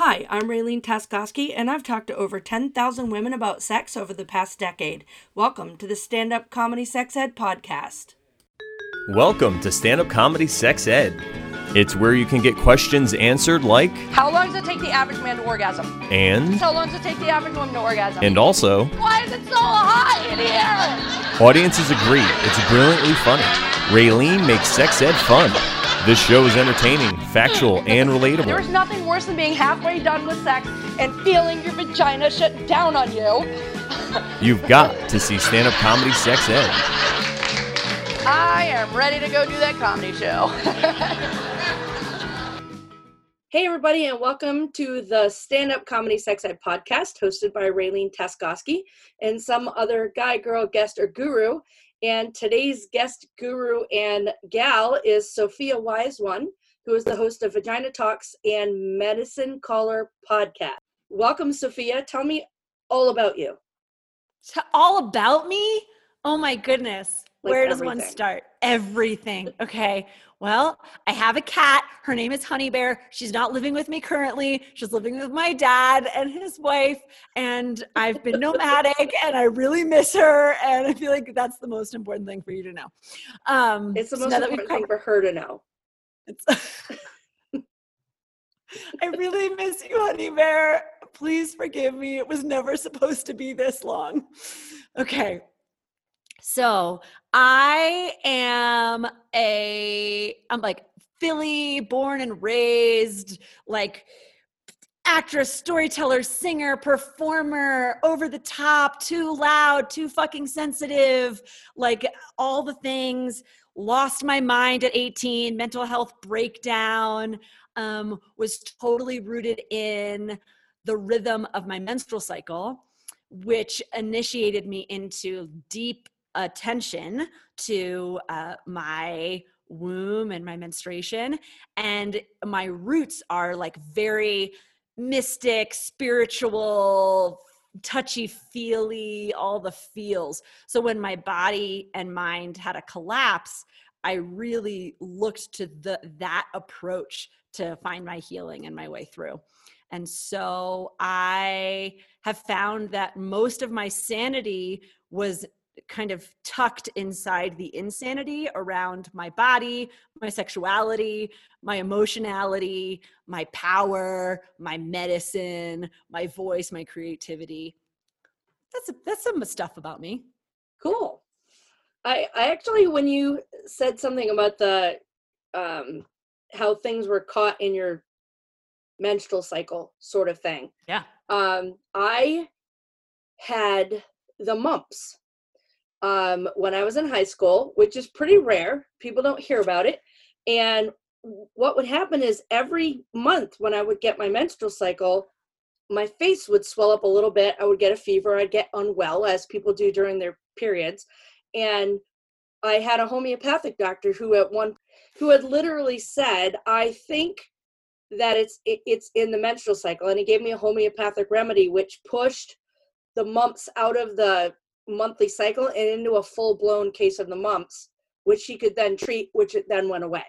Hi, I'm Raylene Taskoski, and I've talked to over 10,000 women about sex over the past decade. Welcome to the Stand Up Comedy Sex Ed podcast. Welcome to Stand Up Comedy Sex Ed. It's where you can get questions answered like, How long does it take the average man to orgasm? and, How long does it take the average woman to orgasm? and also, Why is it so hot in here? audiences agree it's brilliantly funny. Raylene makes sex ed fun. This show is entertaining, factual, and relatable. There is nothing worse than being halfway done with sex and feeling your vagina shut down on you. You've got to see Stand Up Comedy Sex Ed. I am ready to go do that comedy show. Hey, everybody, and welcome to the Stand Up Comedy Sex Ed podcast hosted by Raylene Taskoski and some other guy, girl, guest, or guru. And today's guest, guru, and gal is Sophia Wise One, who is the host of Vagina Talks and Medicine Caller podcast. Welcome, Sophia. Tell me all about you. All about me? Oh my goodness. Like Where does one start? Everything. Okay. Well, I have a cat. Her name is Honey Bear. She's not living with me currently. She's living with my dad and his wife. And I've been nomadic and I really miss her. And I feel like that's the most important thing for you to know. Um, It's the most we've important thing for her to know. it's- I really miss you, Honey Bear. Please forgive me. It was never supposed to be this long. Okay. So I am a, I'm like Philly born and raised, like actress, storyteller, singer, performer, over the top, too loud, too fucking sensitive, like all the things. Lost my mind at 18, mental health breakdown, um, was totally rooted in the rhythm of my menstrual cycle, which initiated me into deep attention to uh, my womb and my menstruation. And my roots are like very mystic, spiritual, touchy feely, all the feels. So when my body and mind had a collapse, I really looked to the that approach to find my healing and my way through. And so I have found that most of my sanity was kind of tucked inside the insanity around my body, my sexuality, my emotionality, my power, my medicine, my voice, my creativity. That's that's some stuff about me. Cool. I I actually when you said something about the um how things were caught in your menstrual cycle sort of thing. Yeah. Um I had the mumps um when I was in high school, which is pretty rare. People don't hear about it. And what would happen is every month when I would get my menstrual cycle, my face would swell up a little bit. I would get a fever. I'd get unwell, as people do during their periods. And I had a homeopathic doctor who at one who had literally said, "I think that it's it, it's in the menstrual cycle," and he gave me a homeopathic remedy which pushed the mumps out of the monthly cycle and into a full blown case of the mumps, which she could then treat, which it then went away.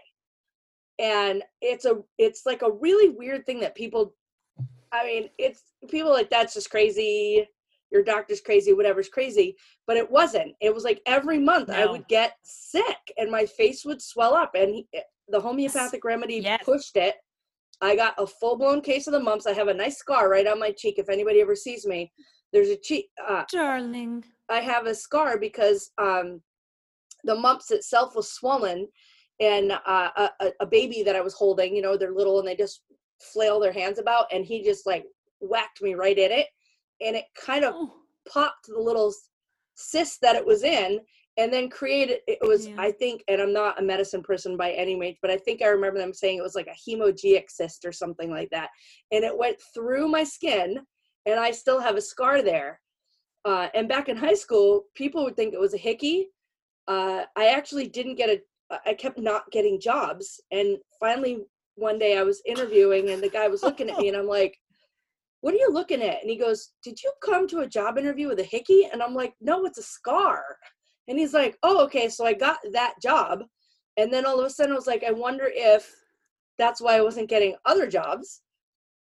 And it's a it's like a really weird thing that people I mean, it's people like that's just crazy. Your doctor's crazy, whatever's crazy. But it wasn't. It was like every month I would get sick and my face would swell up. And he, eh, the homeopathic remedy Yes. pushed it. I got a full blown case of the mumps. I have a nice scar right on my cheek. If anybody ever sees me, there's a cheek. Uh, Darling. I have a scar because um, the mumps itself was swollen, and uh, a, a- a baby that I was holding, you know, they're little and they just flail their hands about, and he just like whacked me right in it, and it kind of Oh, popped the little cyst that it was in, and then created. It was, Yeah. I think, and I'm not a medicine person by any means, but I think I remember them saying it was like a hemorrhagic cyst or something like that, and it went through my skin, and I still have a scar there. Uh, and back in high school, people would think it was a hickey. Uh, I actually didn't get a. I kept not getting jobs, and finally one day I was interviewing, and the guy was looking at me, and I'm like, "What are you looking at?" And he goes, "Did you come to a job interview with a hickey?" And I'm like, "No, it's a scar." And he's like, "Oh, okay." So I got that job, and then all of a sudden I was like, "I wonder if that's why I wasn't getting other jobs."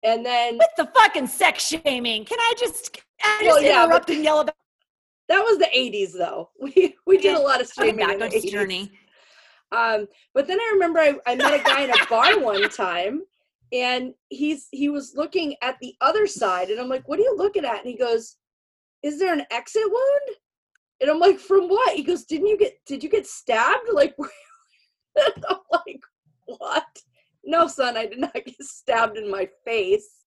And then With the fucking sex shaming. Can I just, I Well, just yeah, interrupt and yell about that was the 80s though. We we did a lot of Talking Back in the 80s. journey? Um, but then I remember I, I met a guy in a bar one time and he's he was looking at the other side and I'm like, what are you looking at? And he goes, Is there an exit wound? And I'm like, from what? He goes, Didn't you get did you get stabbed? Like I'm like, what? No, son, I did not get stabbed in my face.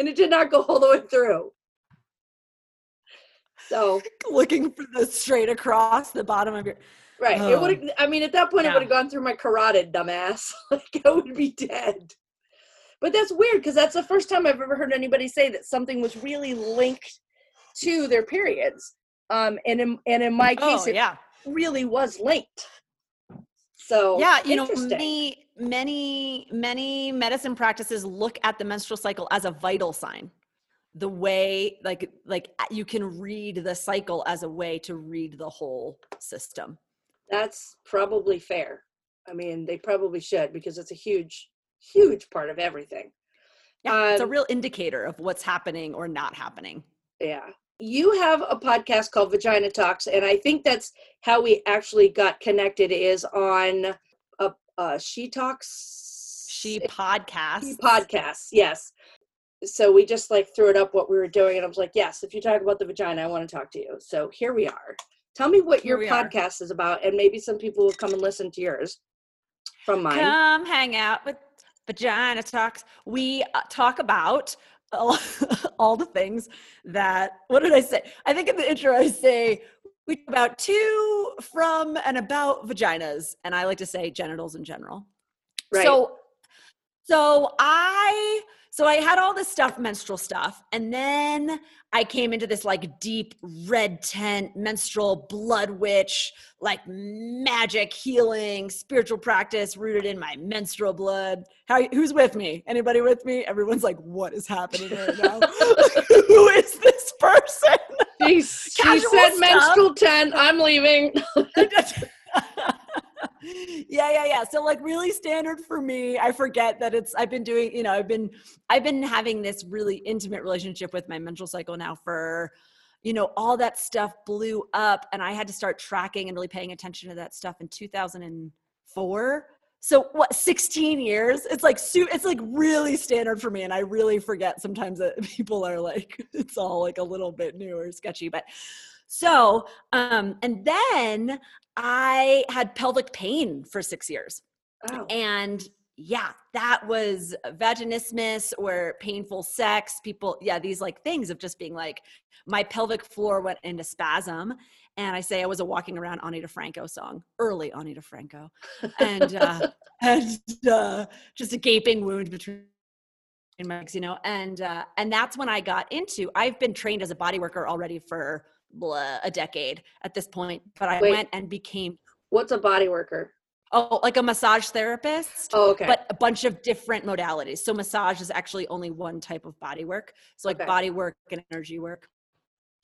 And it did not go all the way through. So Looking for the straight across the bottom of your. Right. It Oh. would. I mean, at that point, it would have gone through my carotid, dumbass. like I would be dead. But that's weird because that's the first time I've ever heard anybody say that something was really linked to their periods. Um, and in and in my case, Oh, it yeah. really was linked. So yeah you know many many many medicine practices look at the menstrual cycle as a vital sign the way like like you can read the cycle as a way to read the whole system that's probably fair. I mean, they probably should because it's a huge, huge part of everything. yeah it's a Um, real indicator of what's happening or not happening Yeah. You have a podcast called Vagina Talks, and I think that's how we actually got connected is on a, a She Talks she podcast She podcasts, yes. So we just like threw it up what we were doing, and I was like, yes, if you talk about the vagina, I want to talk to you. So here we are. Tell me what Here your we are. podcast is about, and maybe some people will come and listen to yours from mine. come hang out with vagina talks we uh, talk about all, all the things that what did i say i think in the intro i say we talk about to from and about vaginas and i like to say genitals in general Right. so so i so i had all this stuff menstrual stuff and then i came into this like deep red tent menstrual blood witch like magic healing spiritual practice rooted in my menstrual blood. How who's with me? Anybody with me? Everyone's like what is happening right now? Who is this person? She, she said stuff. menstrual 10, I'm leaving. yeah yeah yeah. So like really standard for me i forget that it's i've been doing you know i've been i've been having this really intimate relationship with my menstrual cycle now for you know all that stuff blew up and i had to start tracking and really paying attention to that stuff in 2004 so what 16 years? It's like it's like really standard for me and i really forget sometimes that people are like it's all like a little bit new or sketchy but so um and then i had pelvic pain for six years Oh, and yeah that was vaginismus or painful sex people yeah these like things of just being like my pelvic floor went into spasm and i say i was a walking around ani DiFranco song early ani DiFranco and uh and uh just a gaping wound between my legs you know and uh and that's when i got into i've been trained as a body worker already for blah, a decade at this point but i Wait. went and became what's a body worker? oh like a massage therapist Oh, okay. but a bunch of different modalities. So massage is actually only one type of body work. So like Okay. body work and energy work.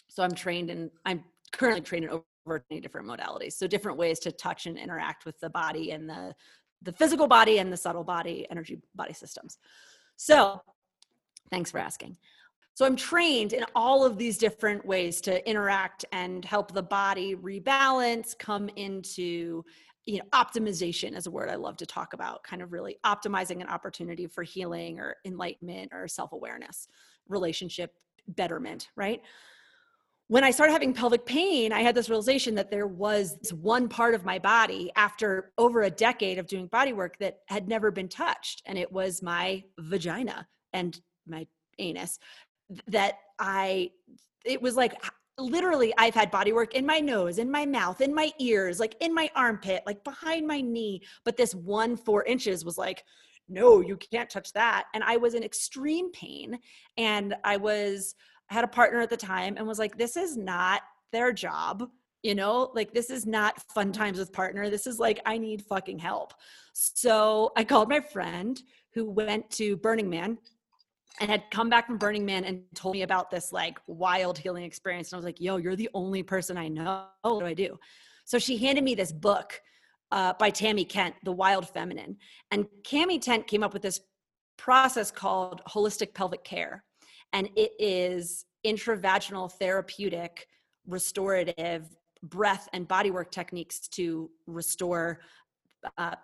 So I'm trained in I'm currently trained in over 20 different modalities. So different ways to touch and interact with the body and the the physical body and the subtle body energy body systems. So thanks for asking. So I'm trained in all of these different ways to interact and help the body rebalance, come into you know optimization is a word i love to talk about kind of really optimizing an opportunity for healing or enlightenment or self-awareness relationship betterment right? When i started having pelvic pain i had this realization that there was this one part of my body after over a decade of doing body work that had never been touched and it was my vagina and my anus that i it was like literally I've had body work in my nose, in my mouth, in my ears, like in my armpit, like behind my knee. But this one four inches was like, no, you can't touch that. And I was in extreme pain. And I was, I had a partner at the time and was like, this is not their job. You know, like this is not fun times with partner. This is like, I need fucking help. So I called my friend who went to Burning Man and had come back from Burning Man and told me about this like wild healing experience. And I was like, yo, you're the only person I know. What do I do? So she handed me this book uh, by Tami Kent, The Wild Feminine. And Tami Kent came up with this process called holistic pelvic care. And it is intravaginal therapeutic, restorative breath and bodywork techniques to restore uh,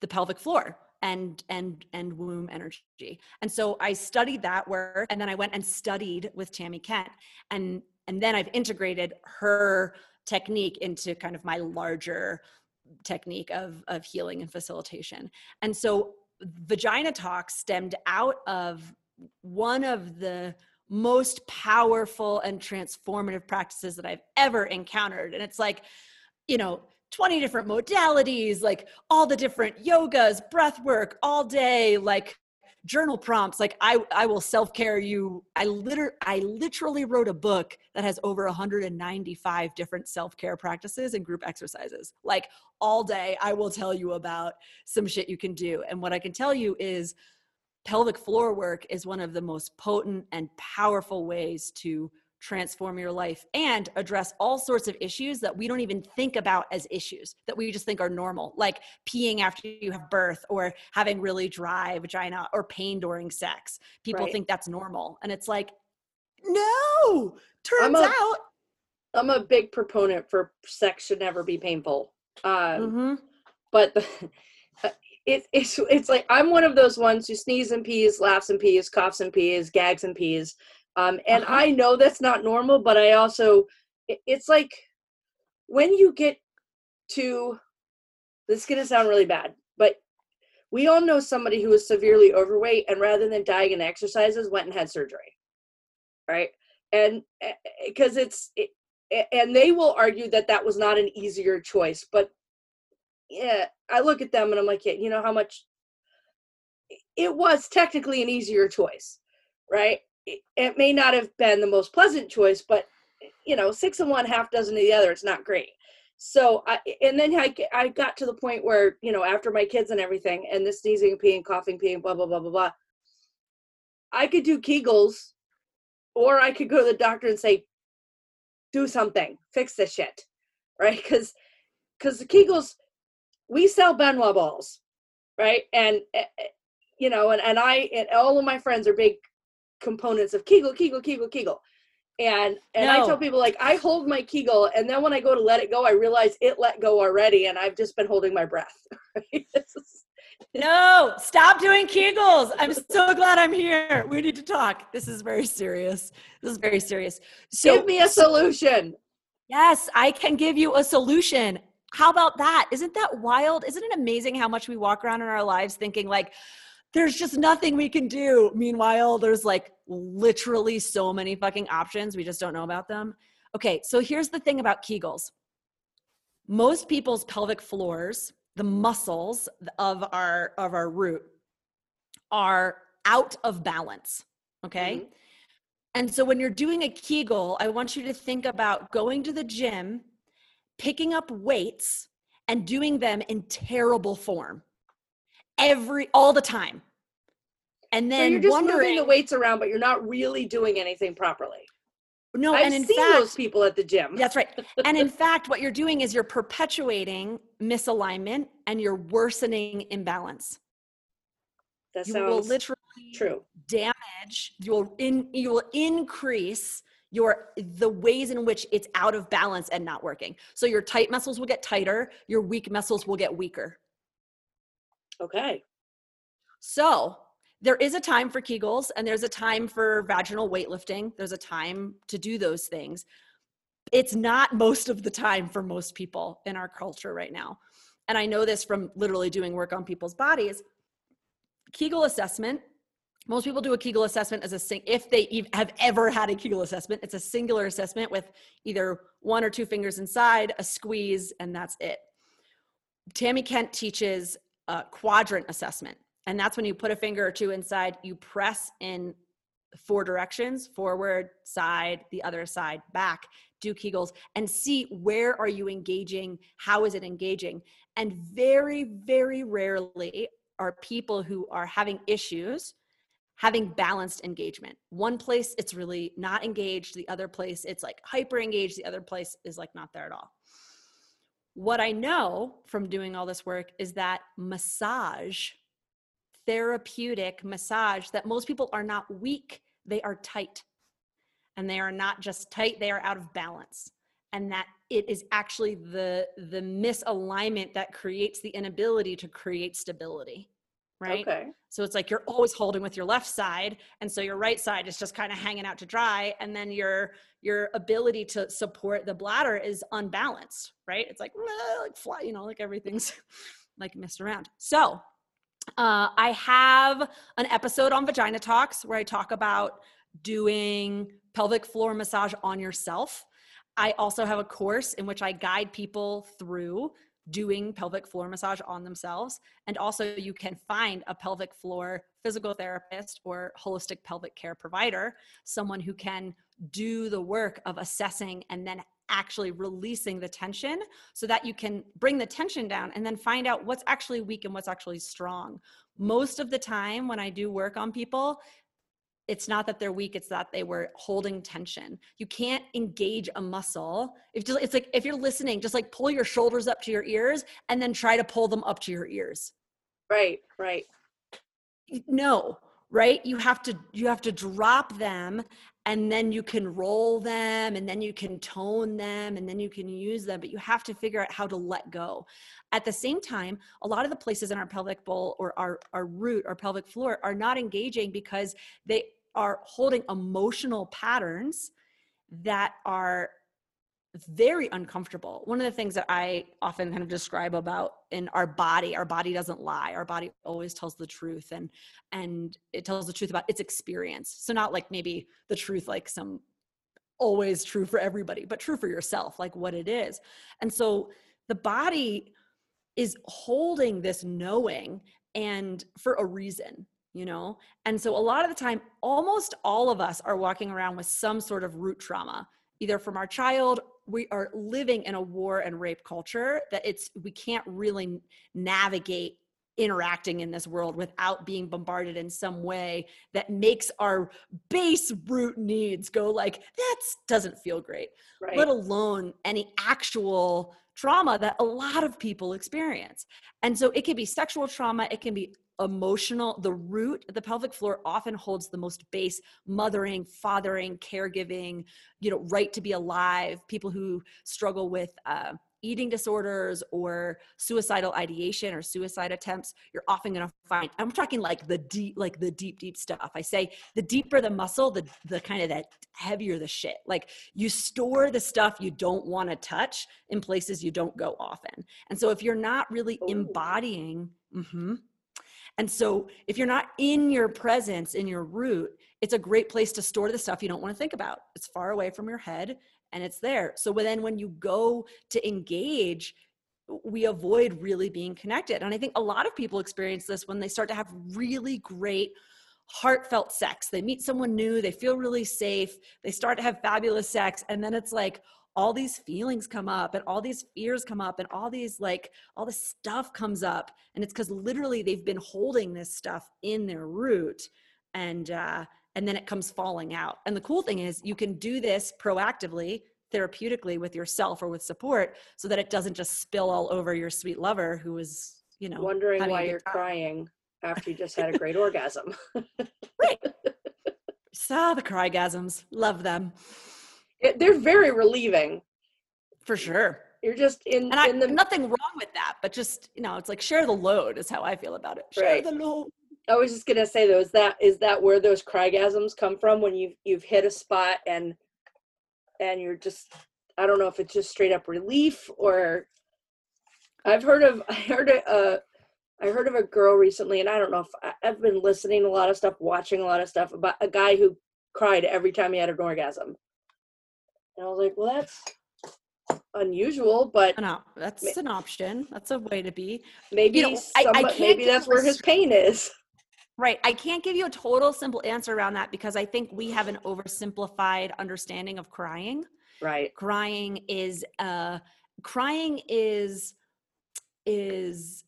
the pelvic floor and and and womb energy and so i studied that work and then i went and studied with tami kent and and then i've integrated her technique into kind of my larger technique of of healing and facilitation and so vagina talk stemmed out of one of the most powerful and transformative practices that I've ever encountered. And it's like, you know, 20 different modalities, like all the different yogas, breath work all day, like journal prompts. Like I, I will self-care you. I liter I literally wrote a book that has over 195 different self-care practices and group exercises. Like all day, I will tell you about some shit you can do. And what I can tell you is pelvic floor work is one of the most potent and powerful ways to transform your life and address all sorts of issues that we don't even think about as issues that we just think are normal like peeing after you have birth or having really dry vagina or pain during sex people Right. think that's normal and it's like no turns a- out I'm a big proponent for sex should never be painful. Um, Mhm. but the, it, it's it's like I'm one of those ones who sneezes and pees, laughs and pees, coughs and pees, gags and pees. Um, and Uh-huh. I know that's not normal, but I also it's like when you get to this is gonna sound really bad, but we all know somebody who was severely overweight and rather than dying in exercises went and had surgery right and because it's it, and they will argue that that was not an easier choice but yeah i look at them and i'm like yeah you know how much it was technically an easier choice right it, may not have been the most pleasant choice but you know six and one half dozen of the other it's not great. So i and then I, I got to the point where you know after my kids and everything and the sneezing peeing coughing peeing blah blah blah blah blah i could do kegels or i could go to the doctor and say do something fix this shit right? Because because the kegels we sell ben wa balls right? And eh, eh, you know and, and i and all of my friends are big components of kegel kegel kegel kegel and and i tell people like i hold my kegel and then when i go to let it go i realize it let go already and i've just been holding my breath right? This is- No, stop doing Kegels. I'm so glad I'm here. We need to talk. This is very serious. This is very serious. So, give me a solution yes, I can give you a solution. How about that? Isn't that wild? Isn't it amazing how much we walk around in our lives thinking like, there's just nothing we can do. Meanwhile, there's like literally so many fucking options. We just don't know about them. Okay, so here's the thing about Kegels. Most people's pelvic floors, the muscles of our of our root are out of balance. Okay? Mm-hmm. And so when you're doing a Kegel, I want you to think about going to the gym, picking up weights and doing them in terrible form. Every all the time. And so then you're just wondering moving the weights around but you're not really doing anything properly no, i've and in seen fact, those people at the gym That's right. And in fact, what you're doing is you're perpetuating misalignment and you're worsening imbalance. that You will sounds literally true damage, you will in you will increase your the ways in which it's out of balance and not working. So your tight muscles will get tighter, your weak muscles will get weaker. Okay So there is a time for Kegels and there's a time for vaginal weightlifting. There's a time to do those things. It's not most of the time for most people in our culture right now. And I know this from literally doing work on people's bodies. Kegel assessment, most people do a Kegel assessment as a sing if they have ever had a Kegel assessment. It's a singular assessment with either one or two fingers inside, a squeeze, and that's it. Tami Kent teaches quadrant assessment. And that's when you put a finger or two inside, you press in four directions forward, side, the other side, back, do Kegels, and see where are you engaging? How is it engaging? And very, very rarely are people who are having issues having balanced engagement. One place it's really not engaged, the other place it's like hyper engaged, the other place is like not there at all. What I know from doing all this work is that massage therapeutic massage that most people are not weak, they are tight. And they are not just tight, they are out of balance. And that it is actually the the misalignment that creates the inability to create stability. Right? Okay. So it's like you're always holding with your left side, and so your right side is just kind of hanging out to dry, and then your your ability to support the bladder is unbalanced, right? It's like like fly, you know, like everything's like messed around. So uh, I have an episode on Vagina Talks where I talk about doing pelvic floor massage on yourself. I also have a course in which I guide people through doing pelvic floor massage on themselves. And also, you can find a pelvic floor physical therapist or holistic pelvic care provider, someone who can do the work of assessing and then actually releasing the tension so that you can bring the tension down and then find out what's actually weak and what's actually strong. Most of the time, when I do work on people, it's not that they're weak it's that they were holding tension. You can't engage a muscle. If just, it's like if you're listening just like pull your shoulders up to your ears and then try to pull them up to your ears. Right, right. no right? You have to you have to drop them and then you can roll them and then you can tone them and then you can use them but you have to figure out how to let go. At the same time a lot of the places in our pelvic bowl or our our root our pelvic floor are not engaging because they are holding emotional patterns that are very uncomfortable. One of the things that I often kind of describe about in our body, our body doesn't lie. Our body always tells the truth and and it tells the truth about its experience. So not like maybe the truth like some always true for everybody, but true for yourself, like what it is. And so the body is holding this knowing and for a reason you know and so a lot of the time almost all of us are walking around with some sort of root trauma either from our child we are living in a war and rape culture that it's we can't really navigate interacting in this world without being bombarded in some way that makes our base root needs go like that doesn't feel great Right. let alone any actual trauma that a lot of people experience and so it can be sexual trauma it can be emotional the root the pelvic floor often holds the most base mothering fathering caregiving you know right to be alive people who struggle with uh, eating disorders or suicidal ideation or suicide attempts you're often going to find i'm talking like the deep like the deep deep stuff i say the deeper the muscle the the kind of that heavier the shit like you store the stuff you don't want to touch in places you don't go often and so if you're not really Ooh. embodying mhm. And so if you're not in your presence in your root it's a great place to store the stuff you don't want to think about. It's far away from your head and it's there. So then when you go to engage we avoid really being connected. And i think a lot of people experience this when they start to have really great heartfelt sex. They meet someone new they feel really safe they start to have fabulous sex and then it's like all these feelings come up and all these fears come up and all these like all this stuff comes up. And it's because literally they've been holding this stuff in their root and uh and then it comes falling out. And the cool thing is you can do this proactively therapeutically with yourself or with support so that it doesn't just spill all over your sweet lover who is you know Wondering why you're time. crying after you just had a great orgasm. so the crygasms. Love them It- they're very relieving. for sure You're just in and I, in the nothing wrong with that but just you know it's like share the load is how i feel about it share Right. the load I was just gonna say though, is that is that where those crygasms come from when you've you've hit a spot and and you're just I don't know if it's just straight up relief or I've heard of I heard a uh, heard of a girl recently and I don't know if I, I've been listening to a lot of stuff, watching a lot of stuff about a guy who cried every time he had an orgasm. And I was like, well, that's unusual, but no that's an option that's a way to be maybe know, I- I can't maybe that's where his pain is. Right. I can't give you a total simple answer around that because I think we have an oversimplified understanding of crying. Right. Crying is uh crying is is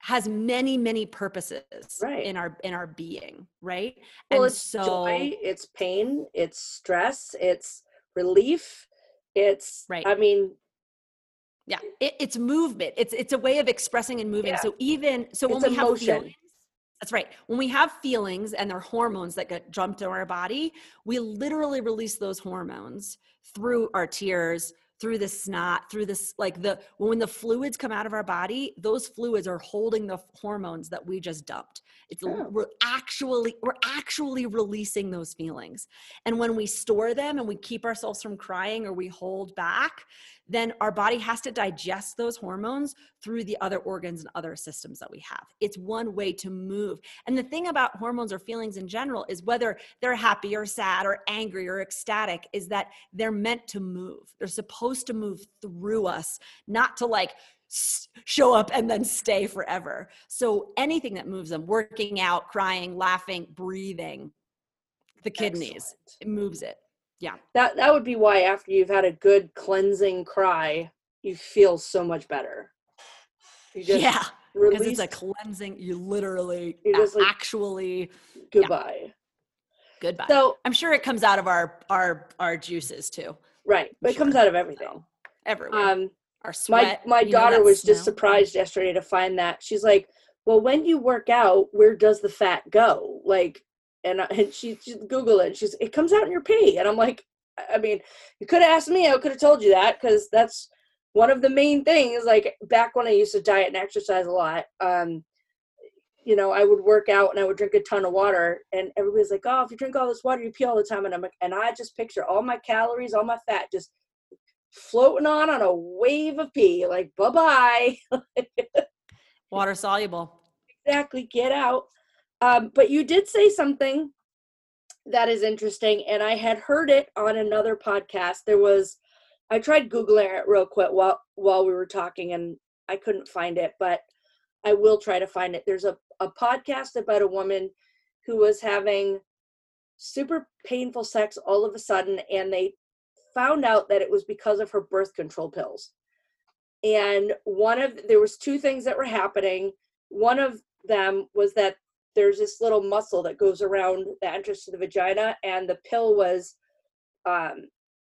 has many many purposes Right. in our in our being, right? Well, and it's so joy, it's pain, it's stress, it's relief, it's Right. I mean, yeah, it, it's movement. It's it's a way of expressing and moving. Yeah. So even so when It's we have feelings, That's right. When we have feelings and they're hormones that get dumped in our body, we literally release those hormones through our tears, through the snot, through this like the when the fluids come out of our body, those fluids are holding the hormones that we just dumped. It's Oh. we're actually we're actually releasing those feelings. And when we store them and we keep ourselves from crying or we hold back, then our body has to digest those hormones through the other organs and other systems that we have. It's one way to move. And the thing about hormones or feelings in general is whether they're happy or sad or angry or ecstatic, is that they're meant to move. They're supposed to move through us, not to like show up and then stay forever. So anything that moves them, working out, crying, laughing, breathing, the kidneys, Excellent. it moves it. Yeah. That that would be why after you've had a good cleansing cry, you feel so much better. You just yeah, because it's a cleansing. You literally just like- actually goodbye. goodbye. So I'm sure it comes out of our our our juices too, right, but it comes out of everything. everywhere. Um, our my sweat. my know, daughter was just surprised yesterday to find that. She's like well when you work out where does the fat go? Like and, and she, she googled it she's it comes out in your pee. And i'm like i I mean you could have asked me i could have told you that because that's one of the main things. Like back when i used to diet and exercise a lot um you know i would work out and i would drink a ton of water and everybody's like oh if you drink all this water you pee all the time. And i'm like and i just picture all my calories all my fat just floating on on a wave of pee like bye-bye. Water soluble. exactly get out. Um, but you did say something that is interesting and i had heard it on another podcast. There was i tried googling it real quick while while we were talking and i couldn't find it but i will try to find it. There's a, a podcast about a woman who was having super painful sex all of a sudden and they found out that it was because of her birth control pills and one of there was two things that were happening one of them was that there's this little muscle that goes around the entrance to the vagina and the pill was um,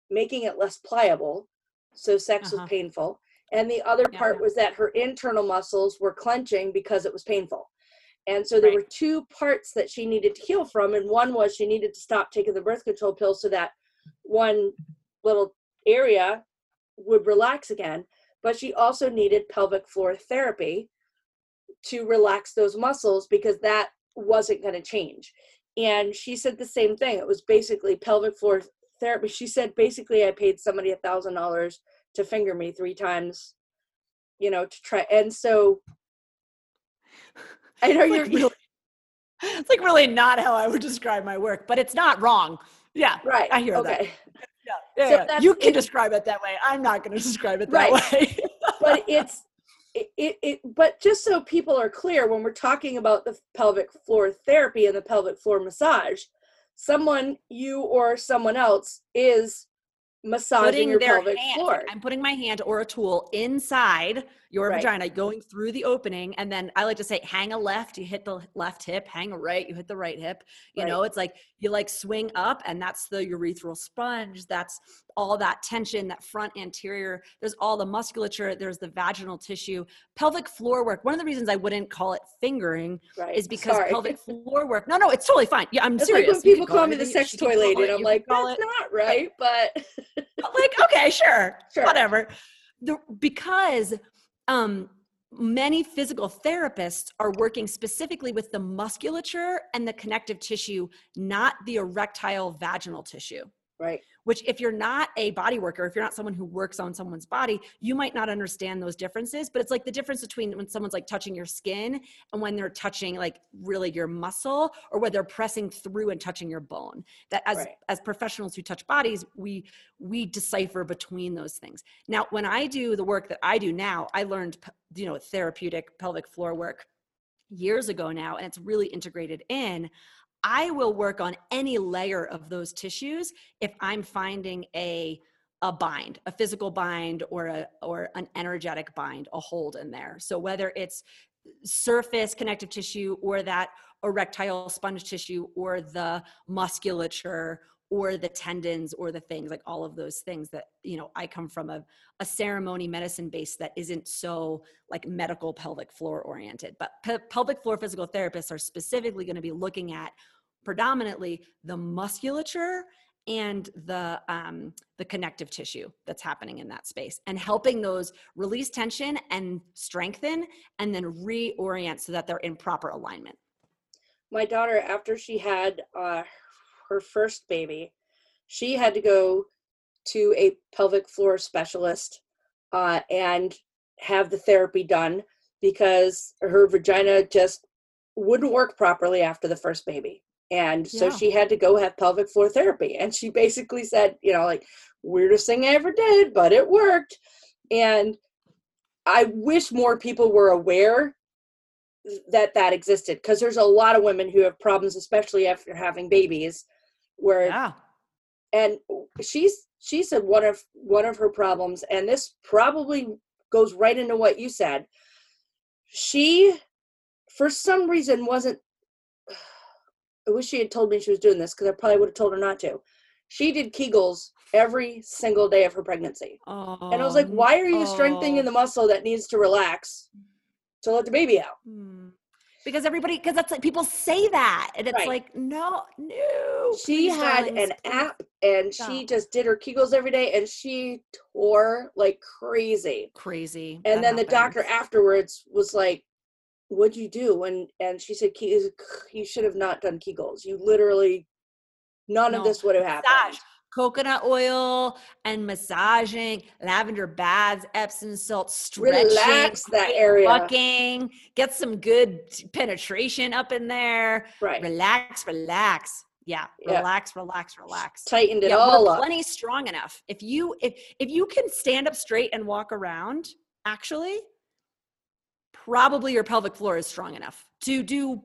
making it less pliable so sex Uh-huh. was painful and the other Yeah. part was that her internal muscles were clenching because it was painful and so there Right. were two parts that she needed to heal from and one was she needed to stop taking the birth control pill so that one little area would relax again but she also needed pelvic floor therapy to relax those muscles because that wasn't going to change. And she said the same thing. It was basically pelvic floor therapy. She said basically I paid somebody a thousand dollars to finger me three times, you know, to try. And so I know It's you're like really, it's like really not how I would describe my work, but it's not wrong. Yeah, right. I hear that. okay. yeah, yeah, So yeah. You can it- describe it that way. I'm not going to describe it that Right. way. but it's it, it, it but just so people are clear when we're talking about the pelvic floor therapy and the pelvic floor massage someone you or someone else is massaging putting your their pelvic hand, floor I'm putting my hand or a tool inside your Right. vagina, going through the opening, and then I like to say, hang a left, you hit the left hip, hang a right, you hit the right hip. You Right. know, it's like you like swing up, and that's the urethral sponge. That's all that tension, that front anterior. There's all the musculature. There's the vaginal tissue, pelvic floor work. One of the reasons I wouldn't call it fingering right is because Sorry. pelvic floor work. No, no, it's totally fine. Yeah, I'm it's serious. like when people call call me the sex toy lady and i'm like that's it not right but like okay sure, Sure. whatever the, because um many physical therapists are working specifically with the musculature and the connective tissue not the erectile vaginal tissue. Right which if you're not a body worker if you're not someone who works on someone's body you might not understand those differences but it's like the difference between when someone's like touching your skin and when they're touching like really your muscle or whether they're pressing through and touching your bone that as Right. as professionals who touch bodies we we decipher between those things now when i do the work that i do now i learned you know therapeutic pelvic floor work years ago now and it's really integrated in I will work on any layer of those tissues if I'm finding a a bind, a physical bind or a or an energetic bind, a hold in there. So whether it's surface connective tissue or that erectile sponge tissue or the musculature or the tendons or the things like all of those things that you know i come from a, a ceremony medicine base that isn't so like medical pelvic floor oriented. But pe- pelvic floor physical therapists are specifically going to be looking at predominantly the musculature and the um, the connective tissue that's happening in that space and helping those release tension and strengthen and then reorient so that they're in proper alignment. My daughter after she had uh, her first baby she had to go to a pelvic floor specialist uh, and have the therapy done because her vagina just wouldn't work properly after the first baby. And so Yeah. she had to go have pelvic floor therapy. And she basically said you know like weirdest thing i ever did but it worked. And i wish more people were aware that that existed because there's a lot of women who have problems especially after having babies where yeah. and she's she said one of one of her problems and this probably goes right into what you said. She for some reason wasn't i wish she had told me she was doing this because i probably would have told her not to. She did kegels every single day of her pregnancy. Oh, and i was like why are you strengthening the muscle that needs to relax to let the baby out? Hmm. Because everybody because that's like people say that and it's Right. like no no she had darlings, an please app and she just did her kegels every day and she tore like crazy crazy and That then the doctor afterwards was like what'd you do and and she said "Ke- you should have not done kegels you literally none No. of this would have happened Massage. Coconut oil and massaging lavender baths epsom salt stretching Relax that area. fucking get some good penetration up in there right relax relax yeah, Yeah. relax relax relax tightened it yeah, all we're up plenty strong enough. If you if if you can stand up straight and walk around, actually, probably your pelvic floor is strong enough to do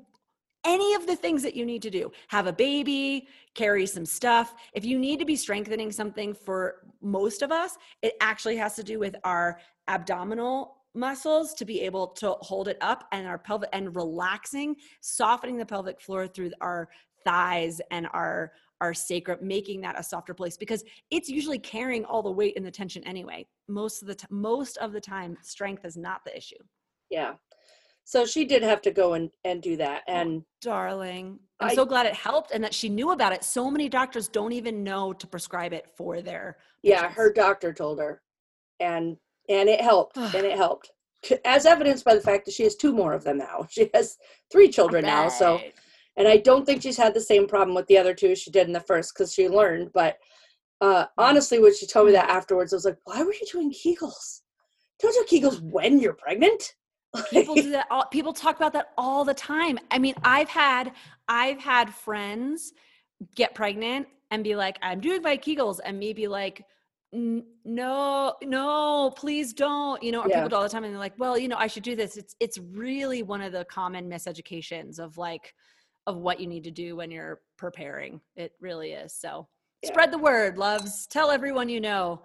any of the things that you need to do. Have a baby, carry some stuff. If you need to be strengthening something for most of us, it actually has to do with our abdominal muscles to be able to hold it up and our pelvic and relaxing, softening the pelvic floor through our thighs and our our sacrum making that a softer place because it's usually carrying all the weight and the tension anyway. Most of the t- most of the time strength is not the issue. Yeah so she did have to go and and do that and darling i'm I- so glad it helped and that she knew about it so many doctors don't even know to prescribe it for their yeah patients. her doctor told her and and it helped and it helped as evidenced by the fact that she has two more of them now she has three children now so and I don't think she's had the same problem with the other two as she did in the first because she learned. But uh, honestly, when she told me that afterwards, I was like, "Why were you doing Kegels? Don't do Kegels when you're pregnant." People do that all, people talk about that all the time. I mean i've had i've had friends get pregnant and be like i'm doing my kegels and me be like no no please don't you know or Yeah. people do all the time and they're like well you know i should do this. It's it's really one of the common miseducations of like of what you need to do when you're preparing. It really is. So Yeah. spread the word loves. Tell everyone you know.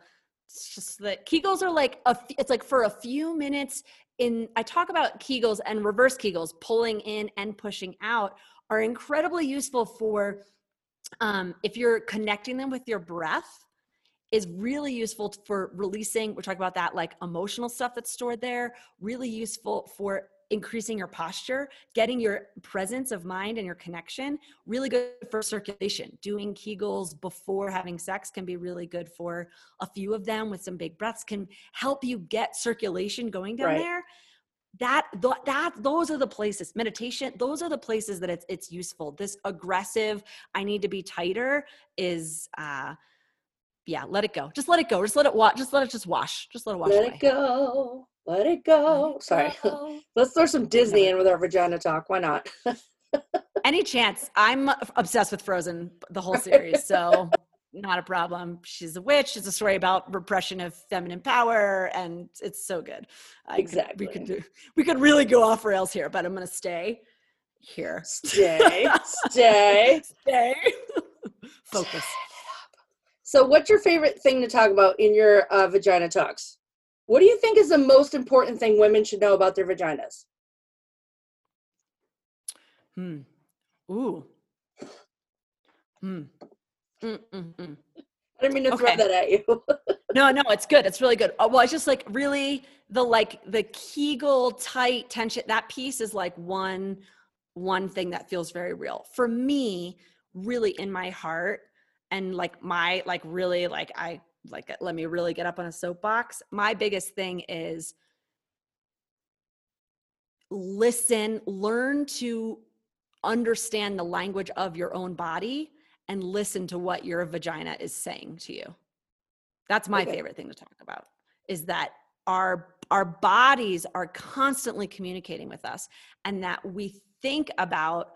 It's just that kegels are like a it's like for a few minutes in i talk about kegels and reverse kegels pulling in and pushing out are incredibly useful for um, if you're connecting them with your breath is really useful for releasing we're talking about that like emotional stuff that's stored there really useful for increasing your posture getting your presence of mind and your connection really good for circulation. Doing kegels before having sex can be really good for a few of them with some big breaths can help you get circulation going down Right. there. That th- that those are the places meditation those are the places that it's it's useful. This aggressive i need to be tighter is uh yeah let it go just let it go just let it wash just let it just wash just let it wash Let away it go. Let it Let go. it Sorry. go. Let's throw some Disney in with our vagina talk. Why not? any chance i'm obsessed with frozen the whole series so not a problem she's a witch it's a story about repression of feminine power and it's so good I could- Exactly. we could do we could really go off rails here but i'm gonna stay here Stay. Stay. stay focus So, what's your favorite thing to talk about in your uh, vagina talks? What do you think is the most important thing women should know about their vaginas? Hmm. Ooh. Hmm. Mm-mm-mm. I didn't mean to throw that at you. No, no, it's good. It's really good. Uh, Well, it's just like really the like the Kegel tight tension. That piece is like one one thing that feels very real for me. Really in my heart and like my like really like I like let me really get up on a soapbox. My biggest thing is listen, learn to understand the language of your own body and listen to what your vagina is saying to you. That's my Okay. favorite thing to talk about is that our our bodies are constantly communicating with us and that we think about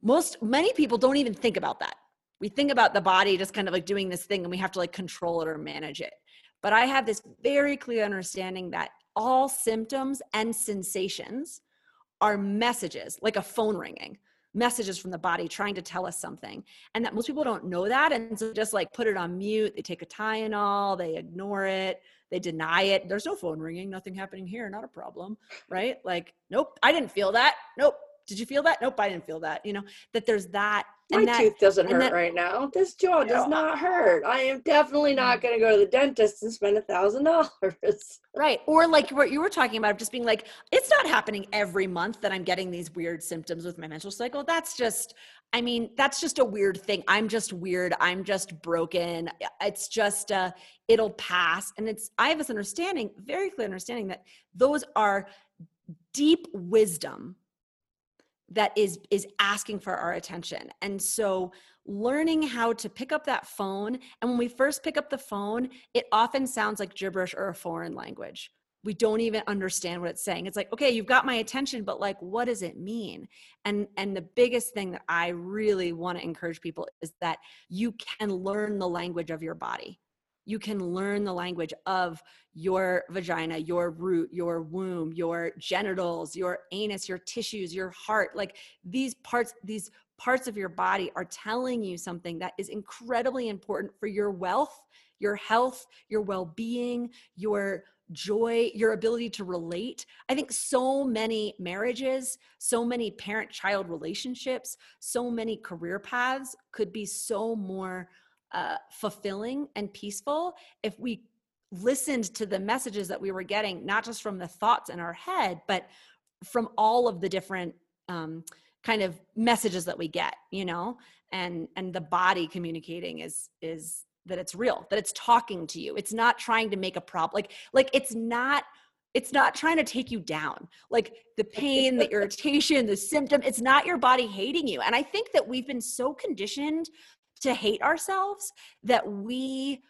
most many people don't even think about that. We think about the body just kind of like doing this thing and we have to like control it or manage it. But I have this very clear understanding that all symptoms and sensations are messages, like a phone ringing, messages from the body trying to tell us something. And that most people don't know that. And so just like put it on mute, they take a Tylenol, they ignore it, they deny it. There's no phone ringing, nothing happening here, not a problem, right? Like, nope, I didn't feel that. Nope. Did you feel that? Nope, I didn't feel that. You know, that there's that. My and that, tooth doesn't hurt that- right now. This jaw does No, not hurt. I am definitely not going to go to the dentist and spend a thousand dollars. Right. Or like what you were talking about, just being like, it's not happening every month that I'm getting these weird symptoms with my menstrual cycle. That's just, I mean, that's just a weird thing. I'm just weird. I'm just broken. It's just, uh, it'll pass. And it's, I have this understanding, very clear understanding that those are deep wisdom that is is asking for our attention. And so learning how to pick up that phone and when we first pick up the phone it often sounds like gibberish or a foreign language. We don't even understand what it's saying. It's like okay you've got my attention but like what does it mean? And and the biggest thing that i really want to encourage people is that you can learn the language of your body you can learn the language of your vagina, your root, your womb, your genitals, your anus, your tissues, your heart. Like these parts, these parts of your body are telling you something that is incredibly important for your wealth, your health, your well being, your joy, your ability to relate. I think so many marriages, so many parent child relationships, so many career paths could be so more uh, fulfilling and peaceful if we listened to the messages that we were getting, not just from the thoughts in our head, but from all of the different um, kind of messages that we get, you know, and and the body communicating is is that it's real, that it's talking to you. It's not trying to make a problem. Like like it's not it's not trying to take you down like the pain the irritation the symptom it's not your body hating you and i think that we've been so conditioned to hate ourselves that we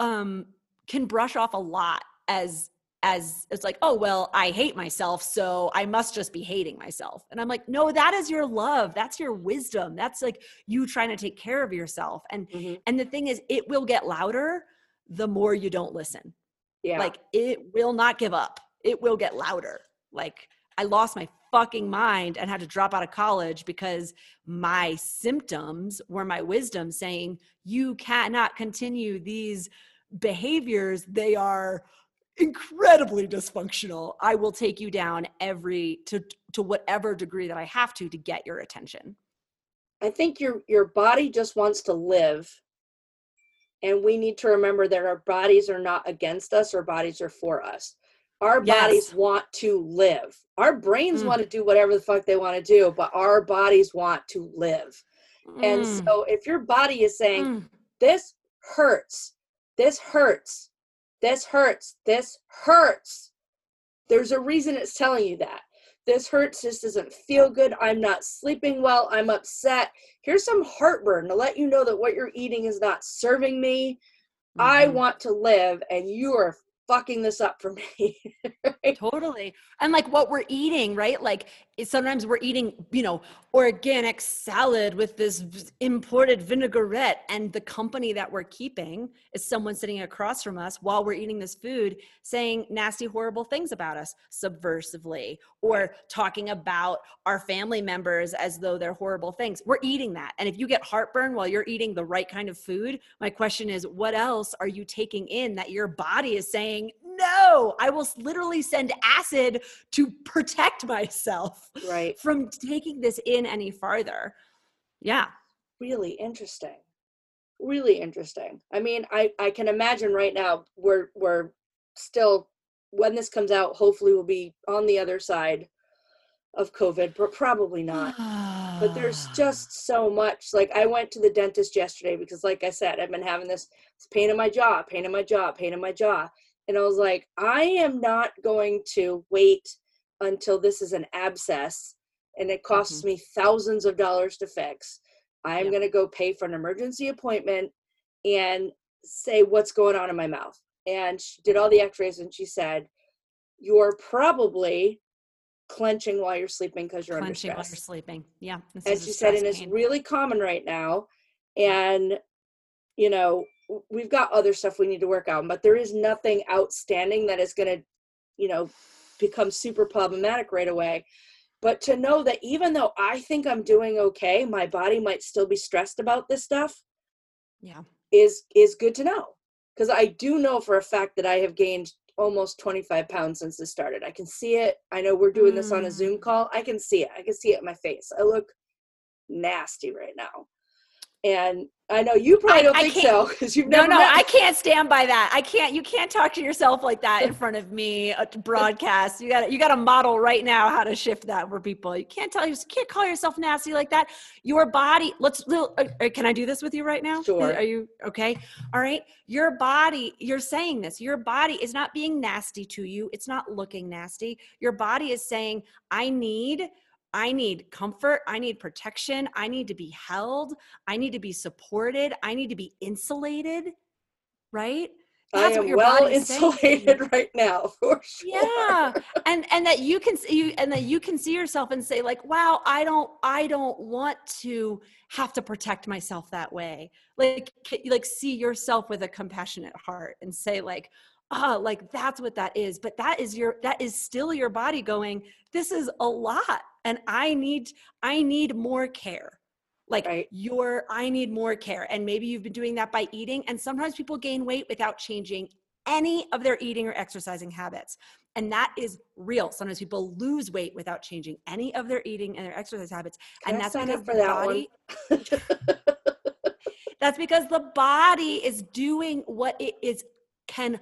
um can brush off a lot as as it's like oh well i hate myself so i must just be hating myself. And i'm like no that is your love that's your wisdom that's like you trying to take care of yourself. And Mhm. and the thing is it will get louder the more you don't listen. Yeah. like it will not give up. It will get louder. Like i lost my fucking mind and had to drop out of college because my symptoms were my wisdom saying you cannot continue these behaviors they are incredibly dysfunctional i will take you down every to to whatever degree that i have to to get your attention I think your your body just wants to live. And we need to remember that our bodies are not against us, our bodies are for us. Our bodies Yes. want to live. Our brains Mm. want to do whatever the fuck they want to do, but our bodies want to live. And Mm, so if your body is saying, mm. this hurts, this hurts, this hurts, this hurts, there's a reason it's telling you that. This hurts, this doesn't feel good, I'm not sleeping well, I'm upset. Here's some heartburn to let you know that what you're eating is not serving me. I Mhm. want to live, and you are fucking this up for me. Totally. And like what we're eating, right? Like sometimes we're eating, you know, organic salad with this imported vinaigrette. And the company that we're keeping is someone sitting across from us while we're eating this food saying nasty, horrible things about us subversively or talking about our family members as though they're horrible things. We're eating that. And if you get heartburn while you're eating the right kind of food, my question is, what else are you taking in that your body is saying, no, I will literally send acid to protect myself right. from taking this in any farther. Yeah. Really interesting. really interesting. I mean, I I can imagine right now we're we're still when this comes out, hopefully we'll be on the other side of COVID, but probably not. but there's just so much. Like I went to the dentist yesterday because, like I said, I've been having this, this pain in my jaw, pain in my jaw, pain in my jaw, and I was like, I am not going to wait until this is an abscess and it costs mm-hmm. me thousands of dollars to fix. I'm yeah. going to go pay for an emergency appointment and say what's going on in my mouth. And she did all the x-rays and she said, you're probably clenching while you're sleeping because you're clenching under stress. while you're sleeping. Yeah. And she said, and it's really common right now. And, you know, we've got other stuff we need to work out, but there is nothing outstanding that is going to, you know, become super problematic right away. But to know that even though I think I'm doing okay, my body might still be stressed about this stuff. Yeah. Is is good to know. Because I do know for a fact that I have gained almost 25 pounds since this started. I can see it. I know we're doing this on a Zoom mm. call. I can see it. I can see it in my face. I look nasty right now. And I know you probably don't I think so because you've never. No, no, I can't stand by that. I can't. You can't talk to yourself like that in front of me. A broadcast. You got. You got a model right now how to shift that for people. You can't tell you can't call yourself nasty like that. Your body. Let's. Uh, uh, can I do this with you right now? Sure. Are you okay? All right. Your body. You're saying this. Your body is not being nasty to you. It's not looking nasty. Your body is saying, "I need." I need comfort. I need protection. I need to be held. I need to be supported. I need to be insulated. Right? That's I am well insulated right now for sure. Yeah. And and that you can see you and that you can see yourself and say like, wow, I don't I don't want to have to protect myself that way. Like like see yourself with a compassionate heart and say like, ah, like that's what that is. But that is your that is still your body going, this is a lot and i need i need more care. Like right. your i need more care. And maybe you've been doing that by eating and sometimes people gain weight without changing any of their eating or exercising habits. And that is real. Sometimes people lose weight without changing any of their eating and their exercise habits Can and I that's because for that body that's because the body is doing what it is can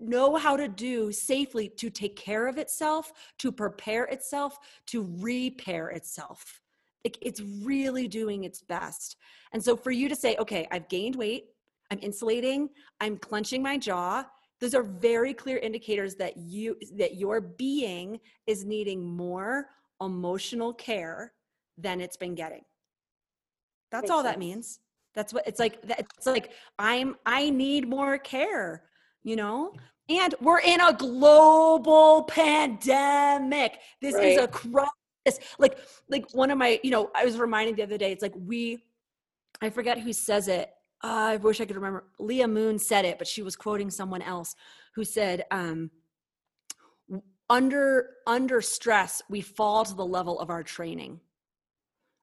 know how to do safely to take care of itself, to prepare itself, to repair itself. it's really doing its best. And so for you to say, okay, I've gained weight, I'm insulating, I'm clenching my jaw, those are very clear indicators that you that your being is needing more emotional care than it's been getting. That's Makes all sense. that means. That's what it's like it's like I'm I need more care you know? And we're in a global pandemic. This right. is a crisis. Like, like one of my, you know, I was reminded the other day, it's like we, I forget who says it. Uh, I wish I could remember. Leah Moon said it, but she was quoting someone else who said, um, under under stress, we fall to the level of our training